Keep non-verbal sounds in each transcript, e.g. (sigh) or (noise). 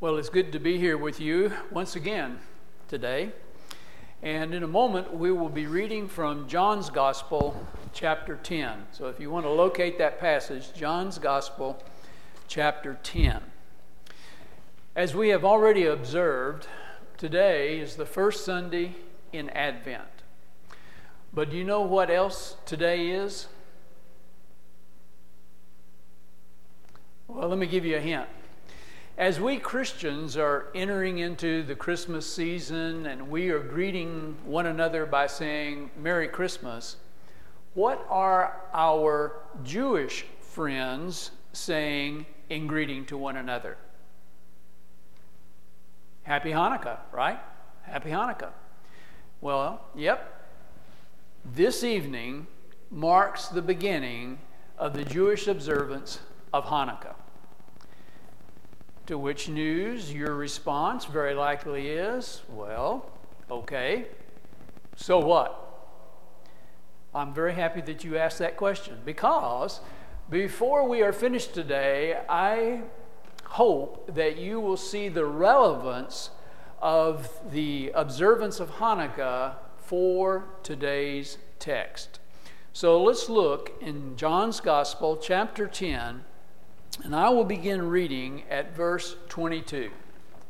Well, it's good to be here with you once again today. And in a moment, we will be reading from John's Gospel, chapter 10. So if you want to locate that passage, John's Gospel, chapter 10. As we have already observed, today is the first Sunday in Advent. But do you know what else today is? Well, let me give you a hint. As we Christians are entering into the Christmas season and we are greeting one another by saying Merry Christmas, what are our Jewish friends saying in greeting to one another? Happy Hanukkah, right? Happy Hanukkah. Well, yep. This evening marks the beginning of the Jewish observance of Hanukkah. To which news your response very likely is, well, okay, so what? I'm very happy that you asked that question because before we are finished today, I hope that you will see the relevance of the observance of Hanukkah for today's text. So let's look in John's Gospel, chapter 10 and I will begin reading at verse 22.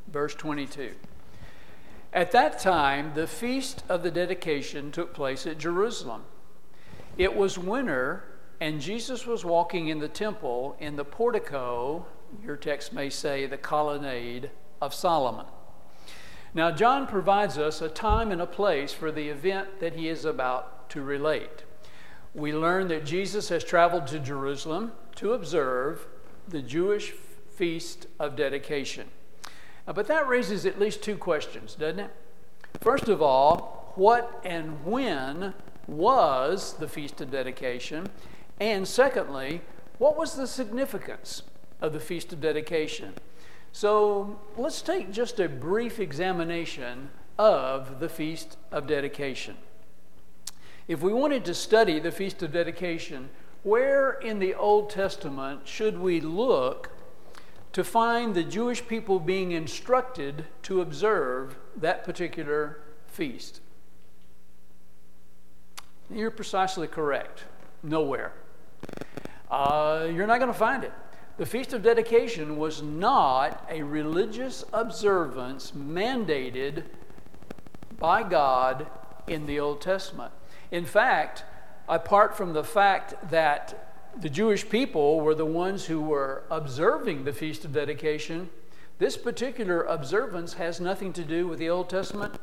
Verse 22. At that time, the feast of the dedication took place at Jerusalem. It was winter, and Jesus was walking in the temple in the portico, your text may say the colonnade of Solomon. Now, John provides us a time and a place for the event that he is about to relate. We learn that Jesus has traveled to Jerusalem to observe the Jewish feast of dedication. Uh, but that raises at least two questions, doesn't it? First of all, what and when was the feast of dedication? And secondly, what was the significance of the feast of dedication? So let's take just a brief examination of the feast of dedication. If we wanted to study the feast of dedication, where in the Old Testament should we look to find the Jewish people being instructed to observe that particular feast? You're precisely correct. Nowhere. Uh, you're not going to find it. The Feast of Dedication was not a religious observance mandated by God in the Old Testament. In fact, apart from the fact that the Jewish people were the ones who were observing the Feast of Dedication, this particular observance has nothing to do with the Old Testament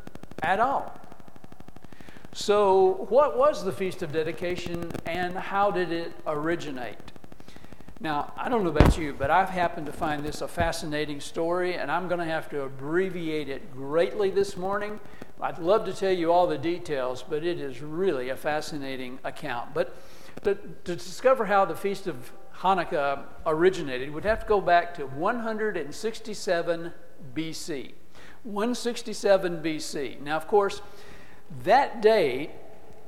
at all. So, what was the Feast of Dedication and how did it originate? Now, I don't know about you, but I've happened to find this a fascinating story, and I'm going to have to abbreviate it greatly this morning. I'd love to tell you all the details, but it is really a fascinating account. But to, to discover how the Feast of Hanukkah originated, we'd have to go back to 167 BC. 167 BC. Now, of course, that date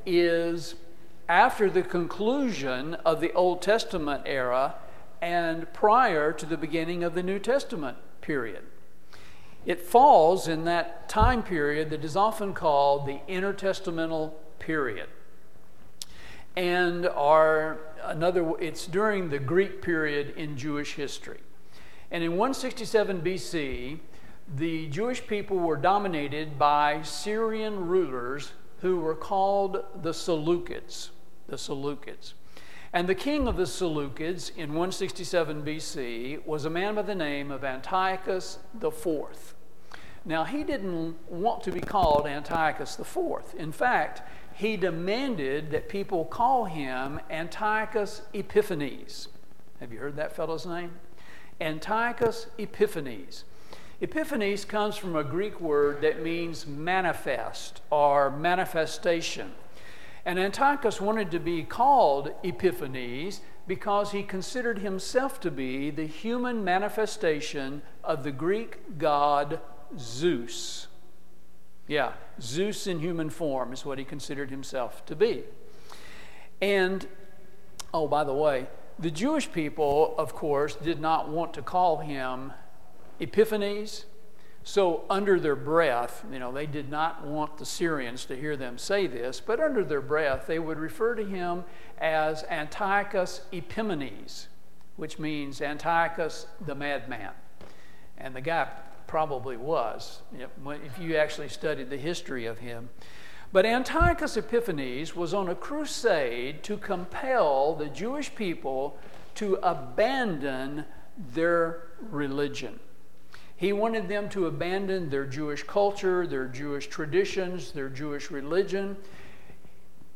is after the conclusion of the Old Testament era and prior to the beginning of the New Testament period. It falls in that time period that is often called the intertestamental period. And are another it's during the Greek period in Jewish history. And in 167 BC, the Jewish people were dominated by Syrian rulers who were called the Seleucids. The Seleucids. And the king of the Seleucids in 167 BC was a man by the name of Antiochus IV. Now, he didn't want to be called Antiochus IV. In fact, he demanded that people call him Antiochus Epiphanes. Have you heard that fellow's name? Antiochus Epiphanes. Epiphanes comes from a Greek word that means manifest or manifestation. And Antiochus wanted to be called Epiphanes because he considered himself to be the human manifestation of the Greek god Zeus. Yeah, Zeus in human form is what he considered himself to be. And, oh, by the way, the Jewish people, of course, did not want to call him Epiphanes. So, under their breath, you know, they did not want the Syrians to hear them say this, but under their breath, they would refer to him as Antiochus Epimanes, which means Antiochus the madman. And the guy probably was, if you actually studied the history of him. But Antiochus Epiphanes was on a crusade to compel the Jewish people to abandon their religion. He wanted them to abandon their Jewish culture, their Jewish traditions, their Jewish religion,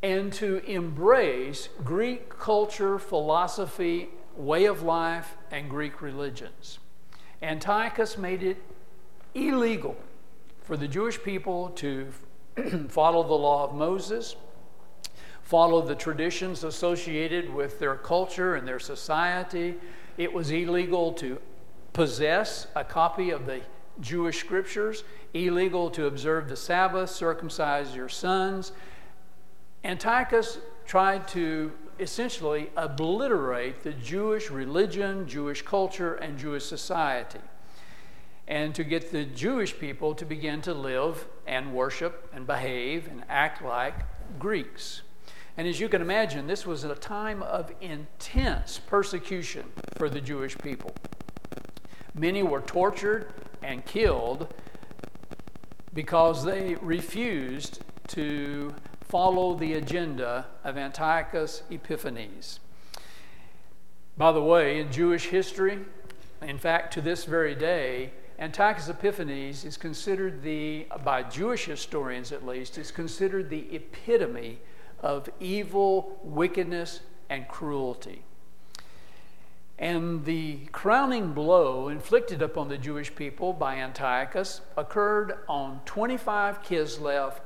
and to embrace Greek culture, philosophy, way of life, and Greek religions. Antiochus made it illegal for the Jewish people to (clears throat) follow the law of Moses, follow the traditions associated with their culture and their society. It was illegal to possess a copy of the Jewish scriptures, illegal to observe the Sabbath, circumcise your sons. Antiochus tried to essentially obliterate the Jewish religion, Jewish culture, and Jewish society, and to get the Jewish people to begin to live and worship and behave and act like Greeks. And as you can imagine, this was a time of intense persecution for the Jewish people. Many were tortured and killed because they refused to follow the agenda of Antiochus Epiphanes. By the way, in Jewish history, in fact, to this very day, Antiochus Epiphanes is considered the, by Jewish historians at least, is considered the epitome of evil, wickedness, and cruelty. And the crowning blow inflicted upon the Jewish people by Antiochus occurred on 25 Kislev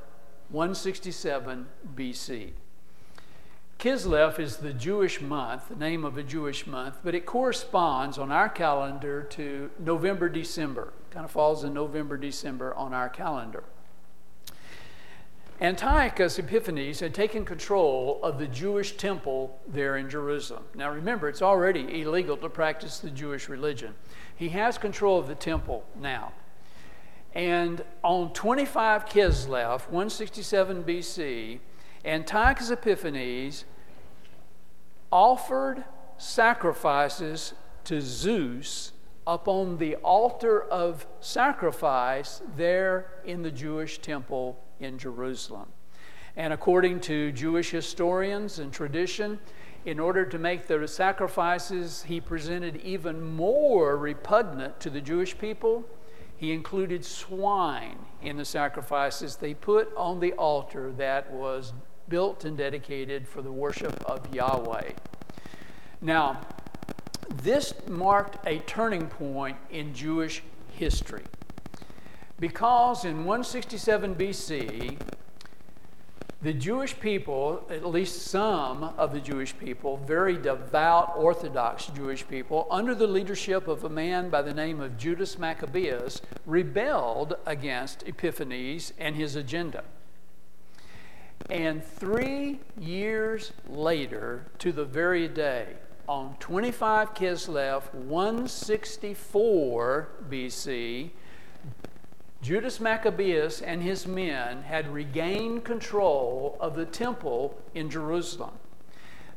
167 BC. Kislev is the Jewish month, the name of a Jewish month, but it corresponds on our calendar to November, December. Kind of falls in November, December on our calendar. Antiochus Epiphanes had taken control of the Jewish temple there in Jerusalem. Now remember, it's already illegal to practice the Jewish religion. He has control of the temple now. And on 25 Kislev, 167 BC, Antiochus Epiphanes offered sacrifices to Zeus upon the altar of sacrifice there in the Jewish temple in Jerusalem. And according to Jewish historians and tradition, in order to make the sacrifices he presented even more repugnant to the Jewish people, he included swine in the sacrifices they put on the altar that was built and dedicated for the worship of Yahweh. Now, this marked a turning point in Jewish history because in 167 BC, the Jewish people, at least some of the Jewish people, very devout Orthodox Jewish people, under the leadership of a man by the name of Judas Maccabeus, rebelled against Epiphanes and his agenda. And three years later, to the very day, on 25 Kislev, 164 BC, Judas Maccabeus and his men had regained control of the temple in Jerusalem.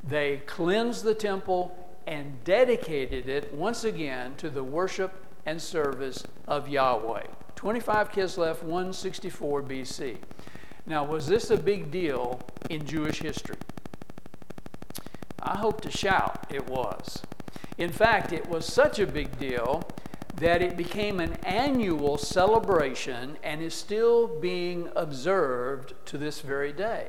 They cleansed the temple and dedicated it once again to the worship and service of Yahweh. 25 Kislev, 164 BC. Now, was this a big deal in Jewish history? I hope to shout it was. In fact, it was such a big deal that it became an annual celebration and is still being observed to this very day.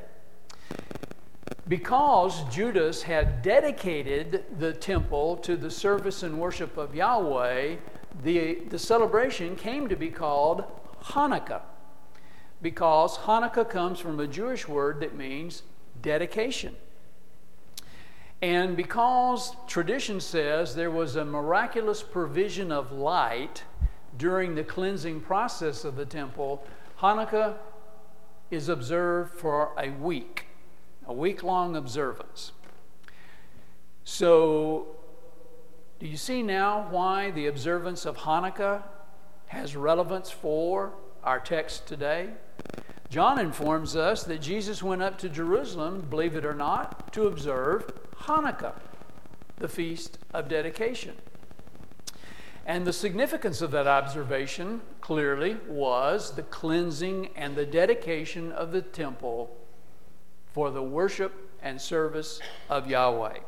Because Judas had dedicated the temple to the service and worship of Yahweh, the, the celebration came to be called Hanukkah. Because Hanukkah comes from a Jewish word that means dedication. And because tradition says there was a miraculous provision of light during the cleansing process of the temple, Hanukkah is observed for a week, a week long observance. So, do you see now why the observance of Hanukkah has relevance for our text today. John informs us that Jesus went up to Jerusalem, believe it or not, to observe Hanukkah, the feast of dedication. And the significance of that observation clearly was the cleansing and the dedication of the temple for the worship and service of Yahweh.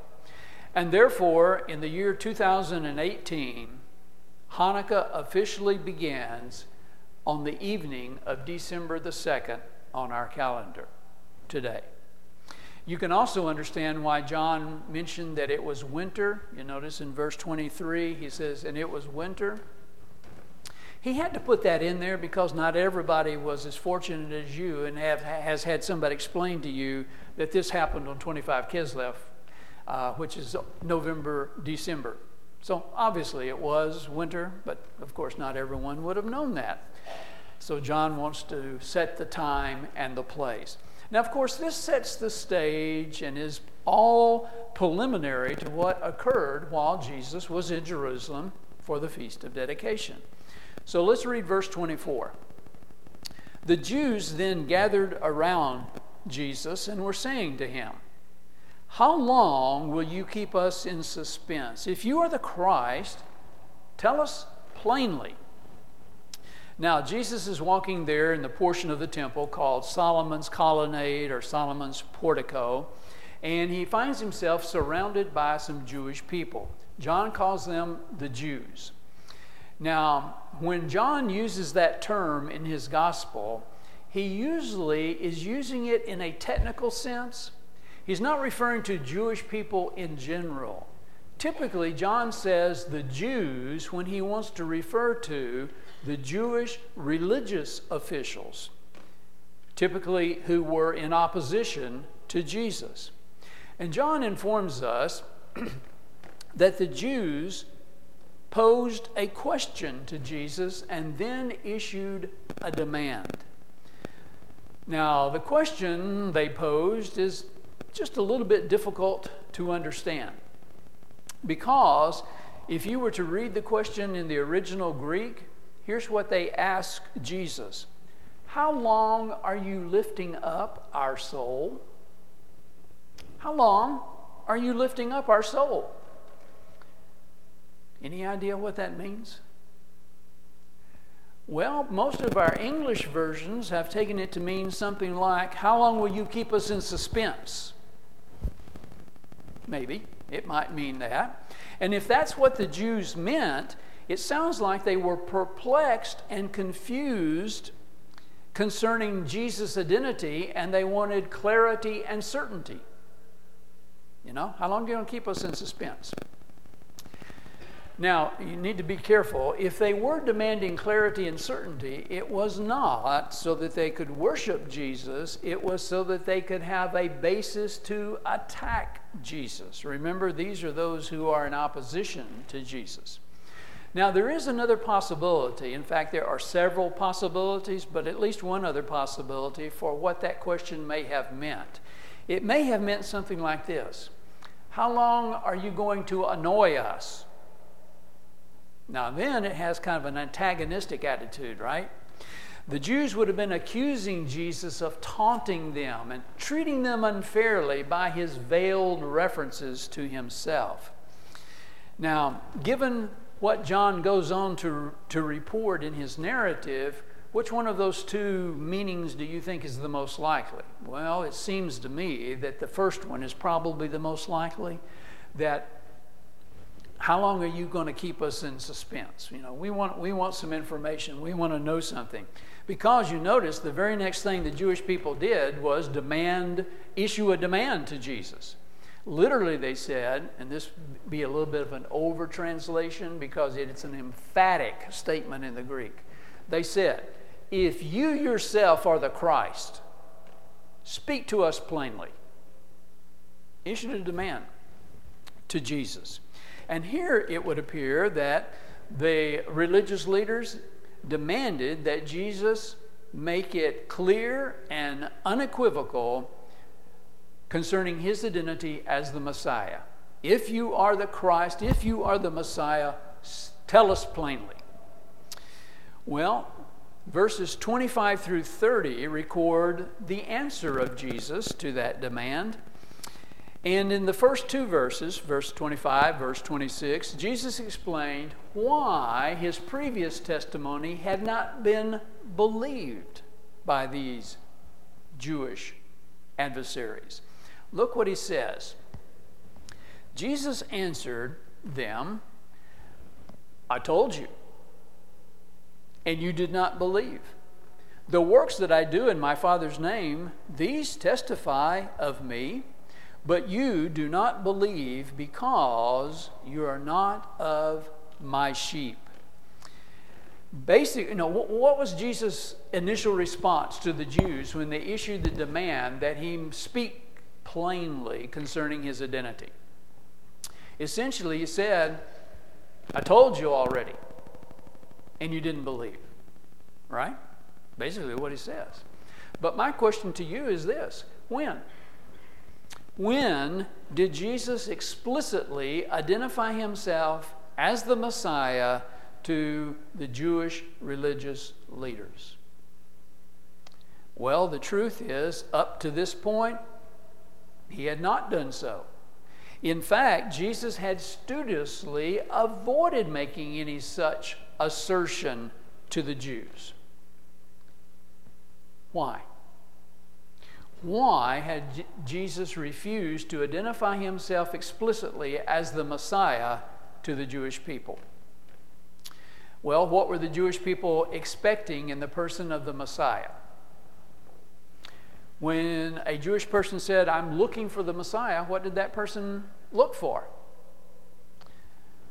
And therefore, in the year 2018, Hanukkah officially begins on the evening of December the 2nd on our calendar today. You can also understand why John mentioned that it was winter. You notice in verse 23, he says, and it was winter. He had to put that in there because not everybody was as fortunate as you and have, has had somebody explain to you that this happened on 25 Kislev, uh, which is November, December. So obviously it was winter, but of course not everyone would have known that. So John wants to set the time and the place. Now, of course, this sets the stage and is all preliminary to what occurred while Jesus was in Jerusalem for the Feast of Dedication. So let's read verse 24. The Jews then gathered around Jesus and were saying to him, How long will you keep us in suspense? If you are the Christ, tell us plainly. Now, Jesus is walking there in the portion of the temple called Solomon's Colonnade or Solomon's Portico, and he finds himself surrounded by some Jewish people. John calls them the Jews. Now, when John uses that term in his gospel, he usually is using it in a technical sense. He's not referring to Jewish people in general. Typically, John says the Jews when he wants to refer to the Jewish religious officials, typically who were in opposition to Jesus. And John informs us (clears throat) that the Jews posed a question to Jesus and then issued a demand. Now, the question they posed is just a little bit difficult to understand because if you were to read the question in the original Greek, Here's what they ask Jesus How long are you lifting up our soul? How long are you lifting up our soul? Any idea what that means? Well, most of our English versions have taken it to mean something like, How long will you keep us in suspense? Maybe. It might mean that. And if that's what the Jews meant, it sounds like they were perplexed and confused concerning Jesus' identity and they wanted clarity and certainty. You know, how long are you going to keep us in suspense? Now, you need to be careful. If they were demanding clarity and certainty, it was not so that they could worship Jesus, it was so that they could have a basis to attack Jesus. Remember, these are those who are in opposition to Jesus. Now, there is another possibility. In fact, there are several possibilities, but at least one other possibility for what that question may have meant. It may have meant something like this How long are you going to annoy us? Now, then it has kind of an antagonistic attitude, right? The Jews would have been accusing Jesus of taunting them and treating them unfairly by his veiled references to himself. Now, given what John goes on to, to report in his narrative, which one of those two meanings do you think is the most likely? Well, it seems to me that the first one is probably the most likely. That how long are you going to keep us in suspense? You know, we want, we want some information, we want to know something. Because you notice the very next thing the Jewish people did was demand, issue a demand to Jesus. Literally, they said, and this be a little bit of an over translation because it's an emphatic statement in the Greek. They said, If you yourself are the Christ, speak to us plainly. Issued a demand to Jesus. And here it would appear that the religious leaders demanded that Jesus make it clear and unequivocal concerning his identity as the Messiah. If you are the Christ, if you are the Messiah, tell us plainly. Well, verses 25 through 30 record the answer of Jesus to that demand. And in the first two verses, verse 25, verse 26, Jesus explained why his previous testimony had not been believed by these Jewish adversaries. Look what he says. Jesus answered them, I told you, and you did not believe. The works that I do in my Father's name, these testify of me, but you do not believe because you are not of my sheep. Basically, you know, what was Jesus' initial response to the Jews when they issued the demand that he speak plainly concerning his identity? Essentially, he said, I told you already, and you didn't believe. Right? Basically, what he says. But my question to you is this when? When did Jesus explicitly identify himself as the Messiah to the Jewish religious leaders? Well, the truth is, up to this point, he had not done so. In fact, Jesus had studiously avoided making any such assertion to the Jews. Why? Why had Jesus refused to identify himself explicitly as the Messiah to the Jewish people? Well, what were the Jewish people expecting in the person of the Messiah? When a Jewish person said, I'm looking for the Messiah, what did that person look for?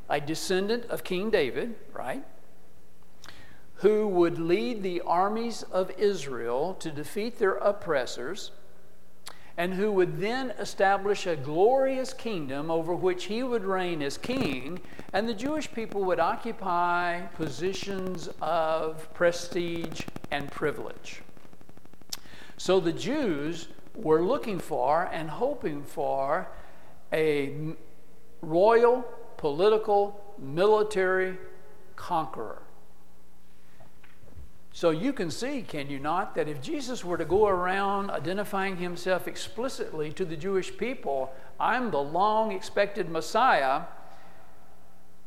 A descendant of King David, right? who would lead the armies of Israel to defeat their oppressors, and who would then establish a glorious kingdom over which he would reign as king, and the Jewish people would occupy positions of prestige and privilege. So the Jews were looking for and hoping for a royal, political, military conqueror. So you can see, can you not, that if Jesus were to go around identifying himself explicitly to the Jewish people, I'm the long expected Messiah,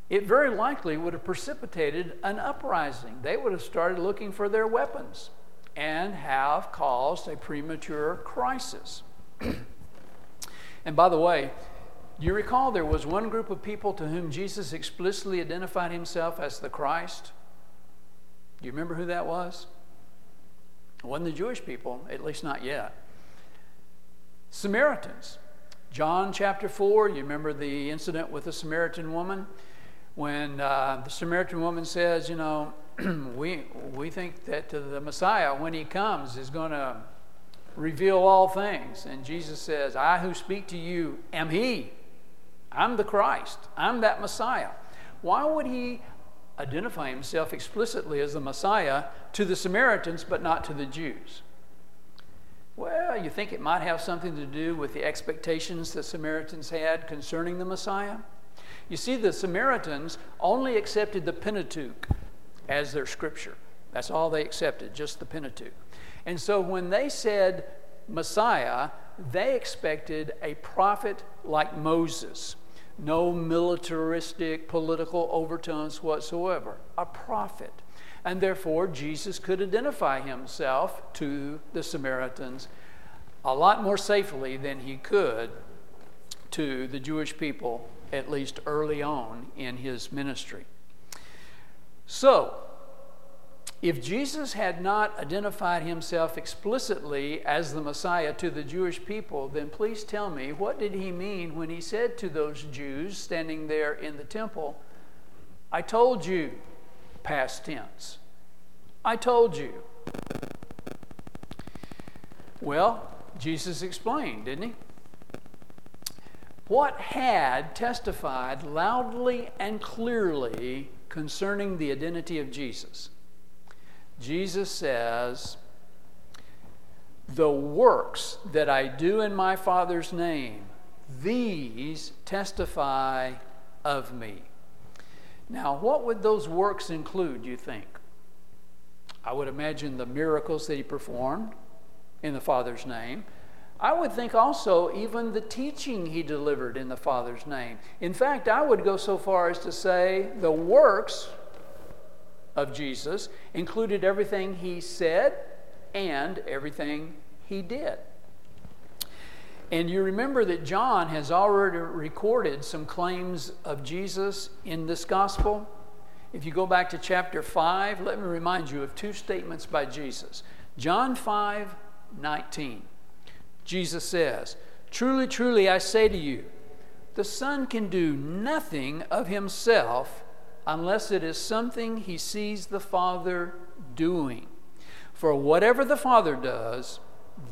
it very likely would have precipitated an uprising. They would have started looking for their weapons and have caused a premature crisis. (clears throat) and by the way, you recall there was one group of people to whom Jesus explicitly identified himself as the Christ? Do you remember who that was? It wasn't the Jewish people, at least not yet. Samaritans. John chapter 4, you remember the incident with the Samaritan woman? When uh, the Samaritan woman says, You know, (clears throat) we, we think that the Messiah, when he comes, is going to reveal all things. And Jesus says, I who speak to you am he. I'm the Christ. I'm that Messiah. Why would he identify himself explicitly as the Messiah to the Samaritans, but not to the Jews. Well, you think it might have something to do with the expectations the Samaritans had concerning the Messiah? You see, the Samaritans only accepted the Pentateuch as their scripture. That's all they accepted, just the Pentateuch. And so when they said Messiah, they expected a prophet like Moses no militaristic political overtones whatsoever, a prophet. And therefore, Jesus could identify himself to the Samaritans a lot more safely than he could to the Jewish people, at least early on in his ministry. So, if Jesus had not identified himself explicitly as the Messiah to the Jewish people, then please tell me what did he mean when he said to those Jews standing there in the temple, I told you, past tense. I told you. Well, Jesus explained, didn't he? What had testified loudly and clearly concerning the identity of Jesus? Jesus says, The works that I do in my Father's name, these testify of me. Now, what would those works include, you think? I would imagine the miracles that he performed in the Father's name. I would think also even the teaching he delivered in the Father's name. In fact, I would go so far as to say the works of Jesus included everything he said and everything he did. And you remember that John has already recorded some claims of Jesus in this gospel. If you go back to chapter 5, let me remind you of two statements by Jesus. John 5 19. Jesus says, Truly, truly, I say to you, the Son can do nothing of himself unless it is something he sees the Father doing. For whatever the Father does,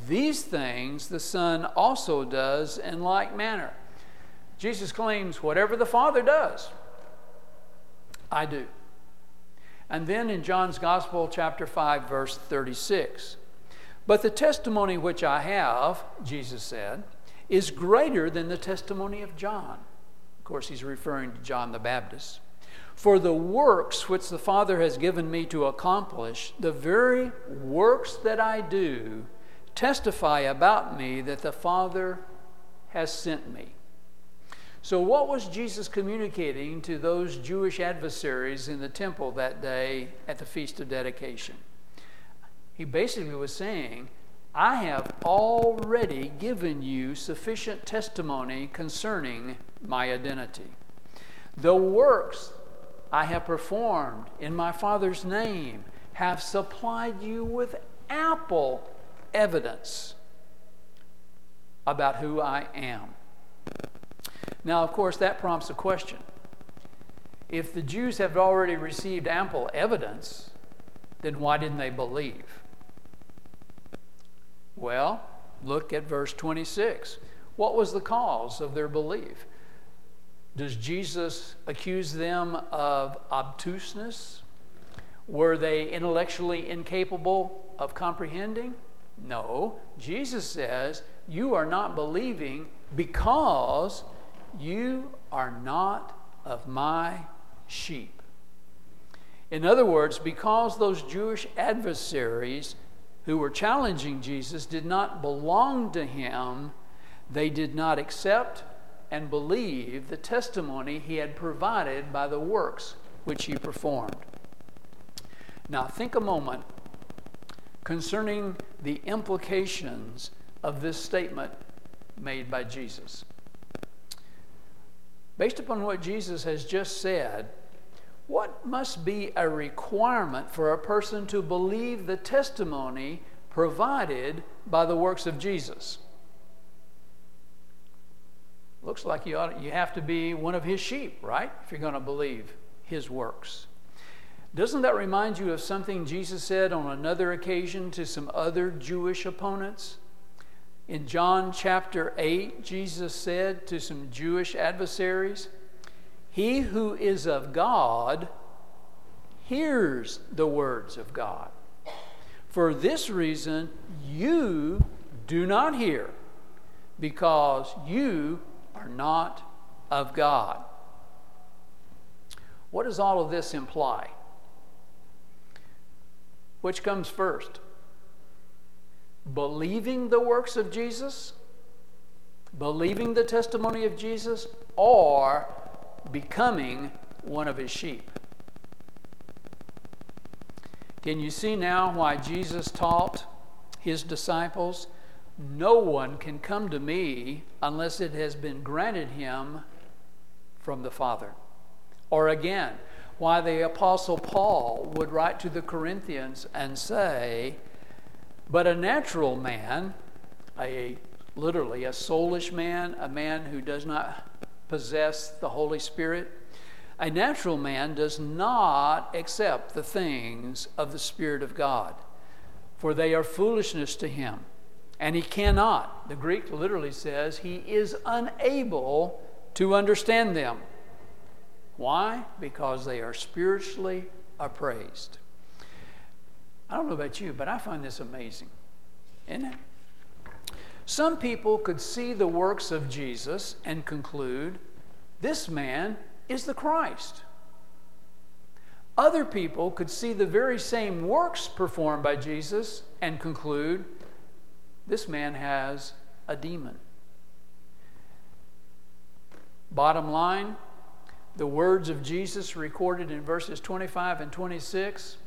these things the Son also does in like manner. Jesus claims, whatever the Father does, I do. And then in John's Gospel, chapter 5, verse 36, but the testimony which I have, Jesus said, is greater than the testimony of John. Of course, he's referring to John the Baptist. For the works which the Father has given me to accomplish, the very works that I do, testify about me that the Father has sent me. So, what was Jesus communicating to those Jewish adversaries in the temple that day at the Feast of Dedication? He basically was saying, I have already given you sufficient testimony concerning my identity. The works I have performed in my Father's name have supplied you with ample evidence about who I am. Now, of course, that prompts a question. If the Jews have already received ample evidence, then why didn't they believe? Well, look at verse 26. What was the cause of their belief? Does Jesus accuse them of obtuseness? Were they intellectually incapable of comprehending? No. Jesus says, You are not believing because you are not of my sheep. In other words, because those Jewish adversaries who were challenging Jesus did not belong to him, they did not accept and believe the testimony he had provided by the works which he performed. Now, think a moment concerning the implications of this statement made by Jesus. Based upon what Jesus has just said, what must be a requirement for a person to believe the testimony provided by the works of Jesus? Looks like you, ought, you have to be one of his sheep, right? If you're going to believe his works. Doesn't that remind you of something Jesus said on another occasion to some other Jewish opponents? In John chapter 8, Jesus said to some Jewish adversaries, He who is of God hears the words of God. For this reason, you do not hear, because you are not of God. What does all of this imply? Which comes first? Believing the works of Jesus, believing the testimony of Jesus, or becoming one of his sheep? Can you see now why Jesus taught his disciples? No one can come to me unless it has been granted him from the Father. Or again, why the Apostle Paul would write to the Corinthians and say, But a natural man, a literally a soulish man, a man who does not possess the Holy Spirit, a natural man does not accept the things of the Spirit of God, for they are foolishness to him. And he cannot. The Greek literally says he is unable to understand them. Why? Because they are spiritually appraised. I don't know about you, but I find this amazing. Isn't it? Some people could see the works of Jesus and conclude this man is the Christ. Other people could see the very same works performed by Jesus and conclude this man has a demon. Bottom line, the words of Jesus recorded in verses 25 and 26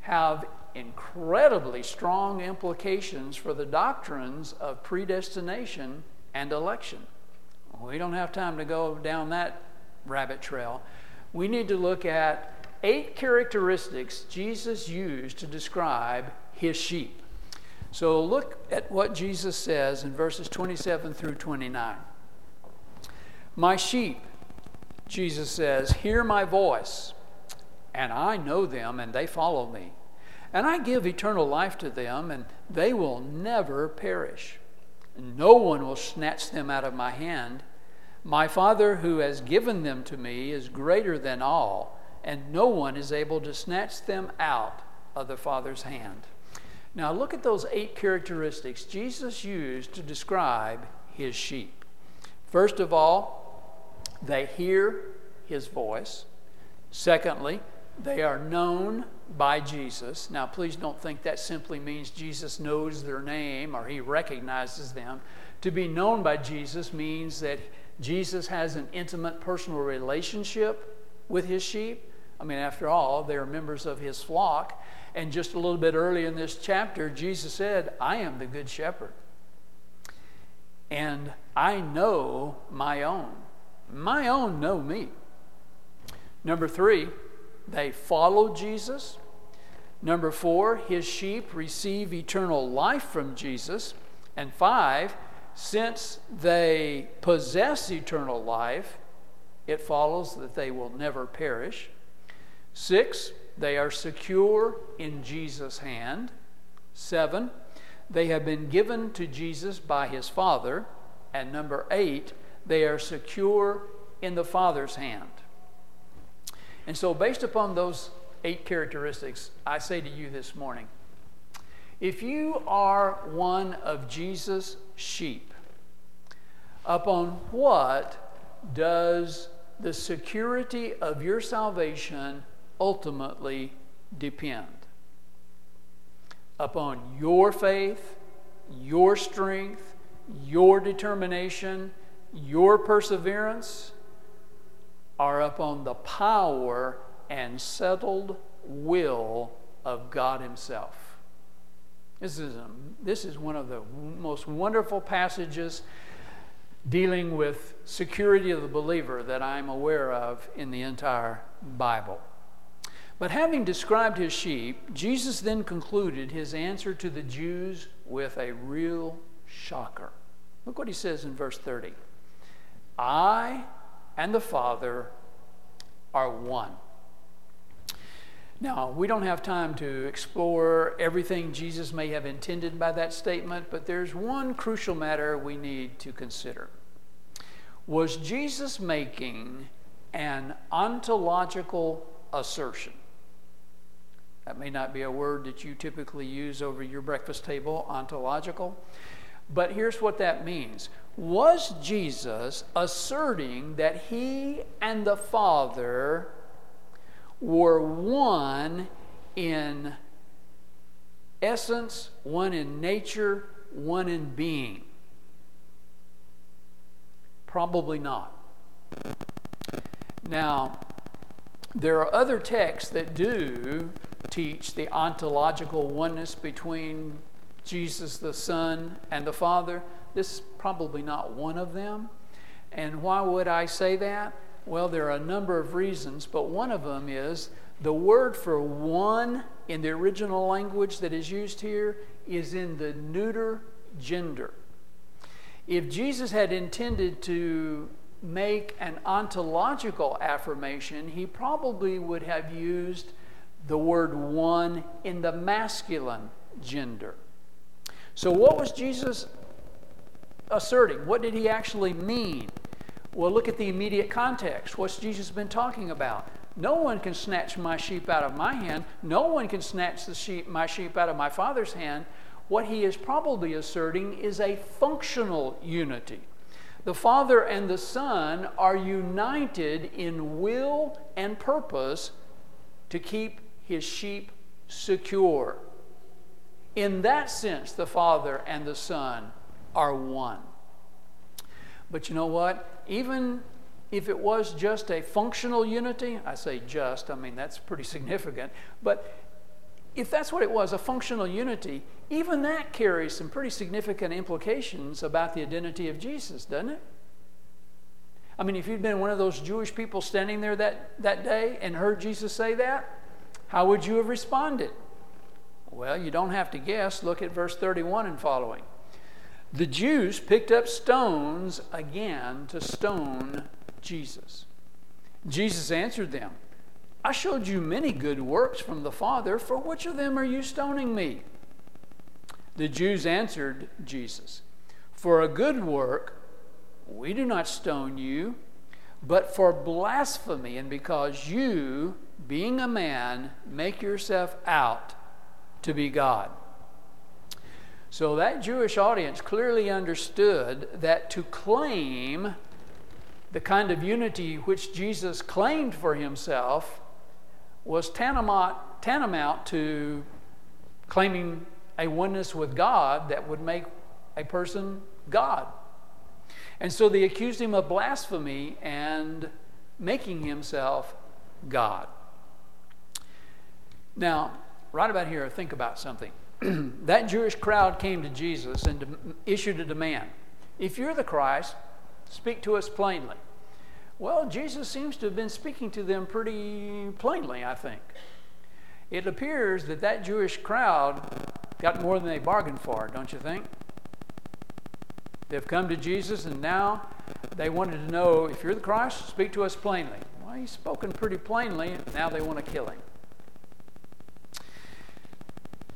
have incredibly strong implications for the doctrines of predestination and election. We don't have time to go down that rabbit trail. We need to look at eight characteristics Jesus used to describe his sheep. So look at what Jesus says in verses 27 through 29. My sheep, Jesus says, hear my voice, and I know them, and they follow me. And I give eternal life to them, and they will never perish. No one will snatch them out of my hand. My Father, who has given them to me, is greater than all, and no one is able to snatch them out of the Father's hand. Now, look at those eight characteristics Jesus used to describe his sheep. First of all, they hear his voice. Secondly, they are known by Jesus. Now, please don't think that simply means Jesus knows their name or he recognizes them. To be known by Jesus means that Jesus has an intimate personal relationship with his sheep. I mean, after all, they are members of his flock. And just a little bit early in this chapter, Jesus said, I am the good shepherd. And I know my own. My own know me. Number three, they follow Jesus. Number four, his sheep receive eternal life from Jesus. And five, since they possess eternal life, it follows that they will never perish. Six, they are secure in Jesus' hand. Seven, they have been given to Jesus by his Father. And number eight, they are secure in the Father's hand. And so, based upon those eight characteristics, I say to you this morning if you are one of Jesus' sheep, upon what does the security of your salvation ultimately depend? Upon your faith, your strength, your determination, your perseverance are upon the power and settled will of God Himself. This is, a, this is one of the most wonderful passages dealing with security of the believer that I'm aware of in the entire Bible. But having described his sheep, Jesus then concluded his answer to the Jews with a real shocker. Look what he says in verse 30. I and the Father are one. Now, we don't have time to explore everything Jesus may have intended by that statement, but there's one crucial matter we need to consider. Was Jesus making an ontological assertion? That may not be a word that you typically use over your breakfast table, ontological. But here's what that means Was Jesus asserting that he and the Father were one in essence, one in nature, one in being? Probably not. Now, there are other texts that do teach the ontological oneness between Jesus the Son and the Father. This is probably not one of them. And why would I say that? Well, there are a number of reasons, but one of them is the word for one in the original language that is used here is in the neuter gender. If Jesus had intended to make an ontological affirmation, he probably would have used the word one in the masculine gender. So, what was Jesus asserting? What did he actually mean? Well, look at the immediate context. What's Jesus been talking about? No one can snatch my sheep out of my hand. No one can snatch the sheep, my sheep out of my Father's hand. What he is probably asserting is a functional unity. The Father and the Son are united in will and purpose to keep his sheep secure. In that sense, the Father and the Son are one. But you know what? Even if it was just a functional unity, I say just, I mean, that's pretty (laughs) significant, but if that's what it was, a functional unity, even that carries some pretty significant implications about the identity of Jesus, doesn't it? I mean, if you'd been one of those Jewish people standing there that, that day and heard Jesus say that, how would you have responded? Well, you don't have to guess. Look at verse 31 and following. The Jews picked up stones again to stone Jesus. Jesus answered them, I showed you many good works from the Father. For which of them are you stoning me? The Jews answered Jesus, For a good work we do not stone you, but for blasphemy, and because you, being a man, make yourself out to be God. So that Jewish audience clearly understood that to claim the kind of unity which Jesus claimed for himself was tantamount, tantamount to claiming a oneness with God that would make a person God. And so they accused him of blasphemy and making himself God. Now, right about here, think about something. (clears throat) that Jewish crowd came to Jesus and de- issued a demand If you're the Christ, speak to us plainly. Well, Jesus seems to have been speaking to them pretty plainly, I think. It appears that that Jewish crowd got more than they bargained for, don't you think? They've come to Jesus and now they wanted to know if you're the Christ, speak to us plainly. Well, he's spoken pretty plainly, and now they want to kill him.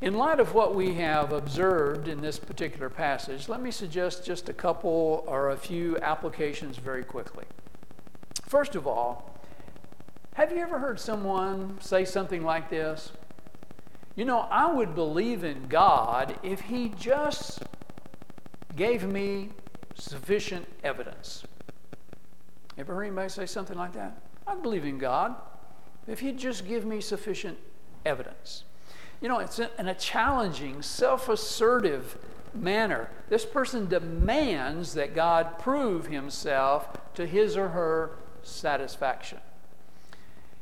In light of what we have observed in this particular passage, let me suggest just a couple or a few applications very quickly. First of all, have you ever heard someone say something like this? You know, I would believe in God if He just gave me sufficient evidence. Ever heard anybody say something like that? I believe in God if He'd just give me sufficient evidence. You know, it's in a challenging, self assertive manner. This person demands that God prove Himself to his or her satisfaction.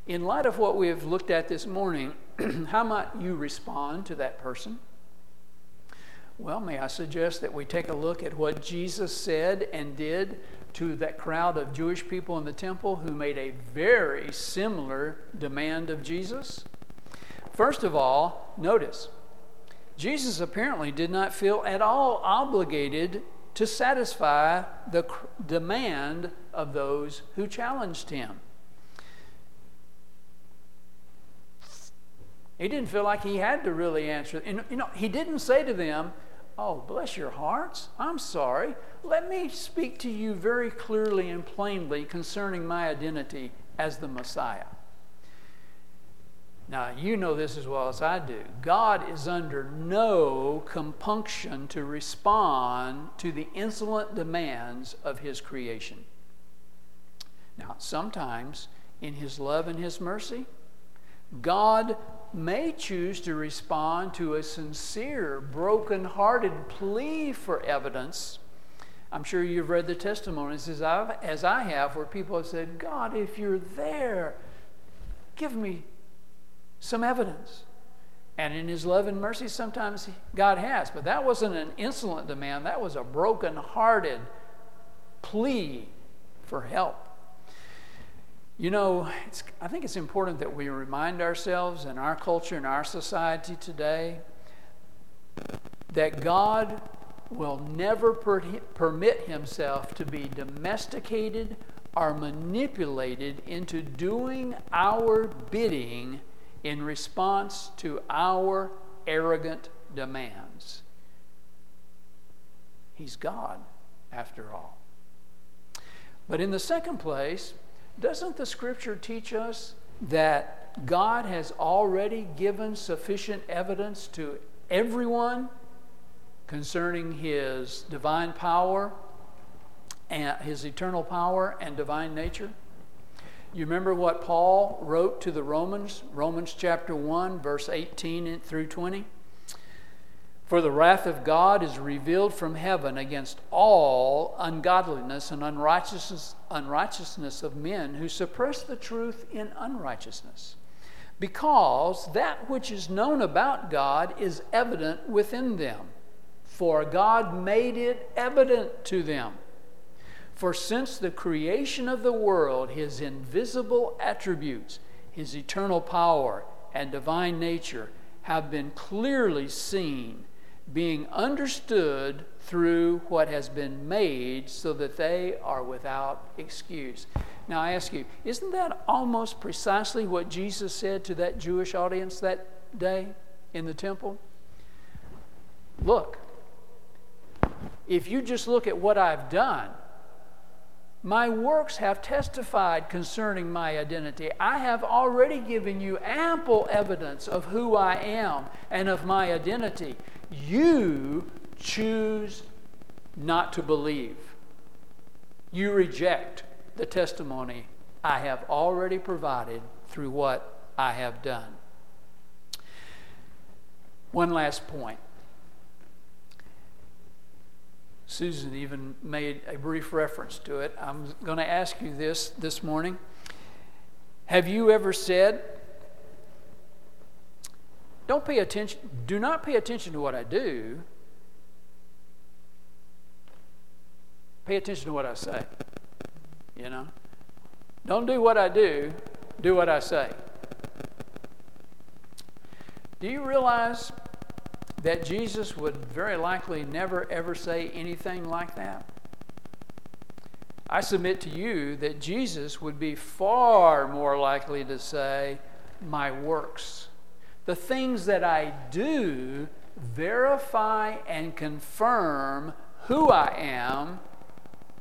In light of what we have looked at this morning, (clears throat) how might you respond to that person? Well, may I suggest that we take a look at what Jesus said and did to that crowd of Jewish people in the temple who made a very similar demand of Jesus? First of all, notice, Jesus apparently did not feel at all obligated to satisfy the demand of those who challenged him. He didn't feel like he had to really answer. And, you know, he didn't say to them, Oh, bless your hearts. I'm sorry. Let me speak to you very clearly and plainly concerning my identity as the Messiah. Now, you know this as well as I do. God is under no compunction to respond to the insolent demands of His creation. Now, sometimes in His love and His mercy, God may choose to respond to a sincere, broken-hearted plea for evidence. I'm sure you've read the testimonies as, i as I have, where people have said, God, if you're there, give me some evidence. And in his love and mercy, sometimes God has. But that wasn't an insolent demand, that was a broken hearted plea for help. You know, I think it's important that we remind ourselves in our culture, in our society today, that God will never per- permit himself to be domesticated or manipulated into doing our bidding in response to our arrogant demands. He's God, after all. But in the second place, doesn't the scripture teach us that God has already given sufficient evidence to everyone concerning his divine power and his eternal power and divine nature? You remember what Paul wrote to the Romans, Romans chapter 1, verse 18 through 20? For the wrath of God is revealed from heaven against all ungodliness and unrighteousness, unrighteousness of men who suppress the truth in unrighteousness. Because that which is known about God is evident within them, for God made it evident to them. For since the creation of the world, his invisible attributes, his eternal power, and divine nature have been clearly seen being understood through what has been made so that they are without excuse. Now, I ask you, isn't that almost precisely what Jesus said to that Jewish audience that day in the temple? Look, if you just look at what I've done, my works have testified concerning my identity. I have already given you ample evidence of who I am and of my identity. You choose not to believe. You reject the testimony I have already provided through what I have done. One last point. Susan even made a brief reference to it. I'm going to ask you this this morning. Have you ever said, don't pay attention, do not pay attention to what I do. Pay attention to what I say. You know? Don't do what I do, do what I say. Do you realize that Jesus would very likely never ever say anything like that? I submit to you that Jesus would be far more likely to say, My works the things that I do verify and confirm who I am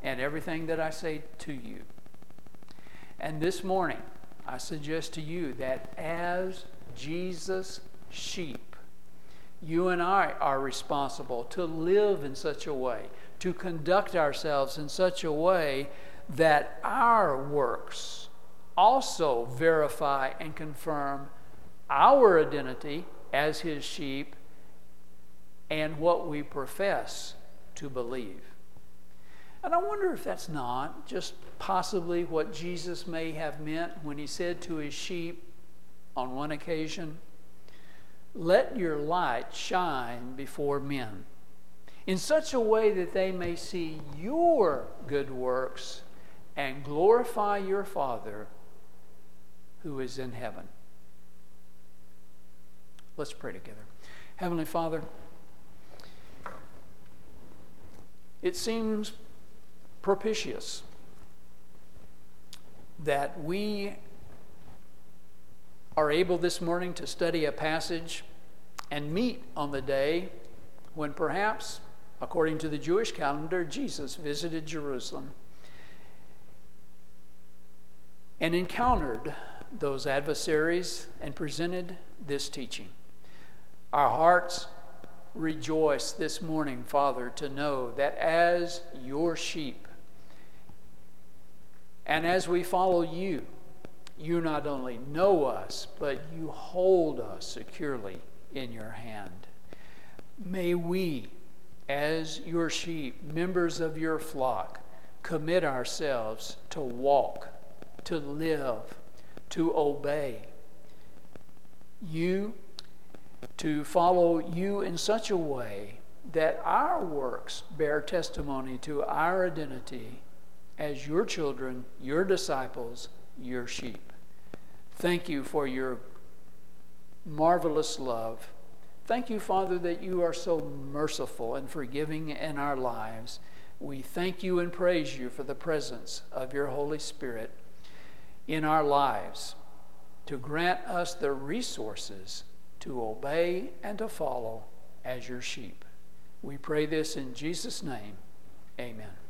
and everything that I say to you. And this morning, I suggest to you that as Jesus' sheep, you and I are responsible to live in such a way, to conduct ourselves in such a way that our works also verify and confirm our identity as his sheep and what we profess to believe. And I wonder if that's not just possibly what Jesus may have meant when he said to his sheep on one occasion, Let your light shine before men in such a way that they may see your good works and glorify your Father who is in heaven. Let's pray together. Heavenly Father, it seems propitious that we are able this morning to study a passage and meet on the day when perhaps, according to the Jewish calendar, Jesus visited Jerusalem and encountered those adversaries and presented this teaching. Our hearts rejoice this morning, Father, to know that as your sheep, and as we follow you, you not only know us, but you hold us securely in your hand. May we, as your sheep, members of your flock, commit ourselves to walk, to live, to obey you to follow you in such a way that our works bear testimony to our identity as your children, your disciples, your sheep. Thank you for your marvelous love. Thank you, Father, that you are so merciful and forgiving in our lives. We thank you and praise you for the presence of your Holy Spirit in our lives to grant us the resources to obey and to follow as your sheep. We pray this in Jesus' name. Amen.